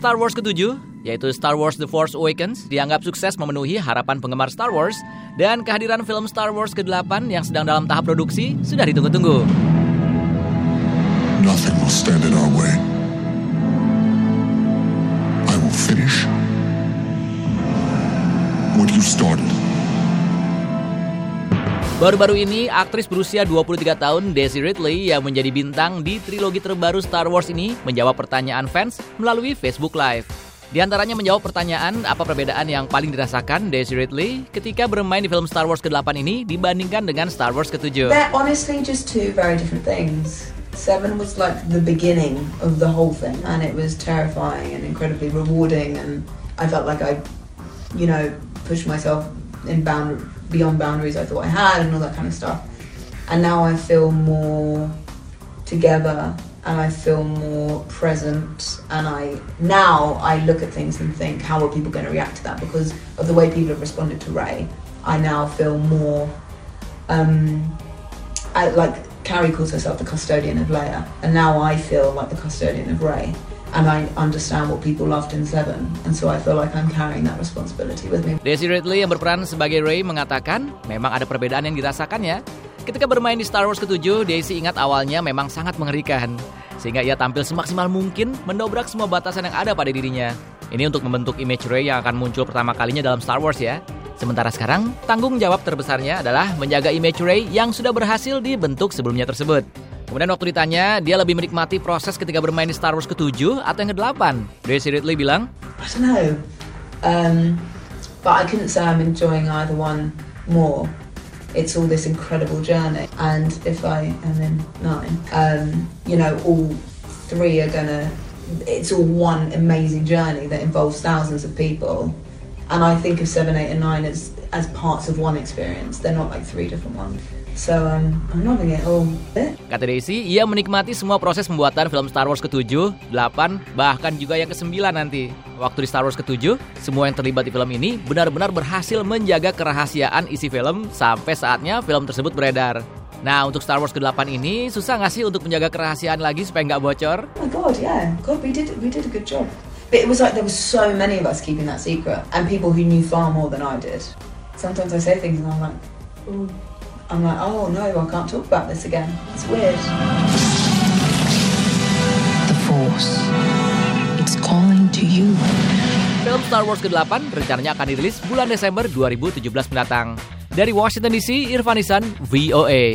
Star Wars ke-7, yaitu Star Wars The Force Awakens, dianggap sukses memenuhi harapan penggemar Star Wars dan kehadiran film Star Wars ke-8 yang sedang dalam tahap produksi sudah ditunggu-tunggu. Nothing will stand in our way. I will finish what you started. Baru-baru ini, aktris berusia 23 tahun Daisy Ridley yang menjadi bintang di trilogi terbaru Star Wars ini menjawab pertanyaan fans melalui Facebook Live. Di antaranya menjawab pertanyaan apa perbedaan yang paling dirasakan Daisy Ridley ketika bermain di film Star Wars ke-8 ini dibandingkan dengan Star Wars ke-7. They're honestly just two very different things. Seven was like the beginning of the whole thing, and it was terrifying and incredibly rewarding, and I felt like I, you know, pushed myself in bound beyond boundaries I thought I had, and all that kind of stuff. And now I feel more together, and I feel more present, and I now I look at things and think, how are people going to react to that? Because of the way people have responded to Ray, I now feel more. Um, I, like Carrie calls herself the custodian of Leia, and now I feel like the custodian of Ray, and I understand what people loved in Seven, and so I feel like I'm carrying that responsibility with me. Daisy Ridley yang berperan sebagai Rey mengatakan memang ada perbedaan yang dirasakannya. Ketika bermain di Star Wars ke-7, Daisy ingat awalnya memang sangat mengerikan. Sehingga ia tampil semaksimal mungkin mendobrak semua batasan yang ada pada dirinya. Ini untuk membentuk image Rey yang akan muncul pertama kalinya dalam Star Wars ya. Sementara sekarang, tanggung jawab terbesarnya adalah menjaga image Rey yang sudah berhasil dibentuk sebelumnya tersebut. Kemudian waktu ditanya, dia lebih menikmati proses ketika bermain di Star Wars ke-7 atau yang ke-8. Daisy Ridley bilang, I don't know, um, but I couldn't say I'm enjoying either one more. It's all this incredible journey, and if I am in nine, um, you know, all three are gonna. It's all one amazing journey that involves thousands of people, and I think of seven, eight, and nine as as parts of one experience. They're not like three different ones. So um, I'm all. Kata Daisy, ia menikmati semua proses pembuatan film Star Wars ke-7, 8, bahkan juga yang ke-9 nanti. Waktu di Star Wars ke-7, semua yang terlibat di film ini benar-benar berhasil menjaga kerahasiaan isi film sampai saatnya film tersebut beredar. Nah, untuk Star Wars ke-8 ini, susah nggak sih untuk menjaga kerahasiaan lagi supaya nggak bocor? Oh my god, yeah. God, we did we did a good job. But it was like there was so many of us keeping that secret, and people who knew far more than I did. Sometimes I say things and I'm like, Ooh. I'm like, oh no, I can't talk about this again. It's weird. The Force. It's calling to you. Film Star Wars ke-8 rencananya akan dirilis bulan Desember 2017 mendatang. Dari Washington DC, Irfan Isan, VOA.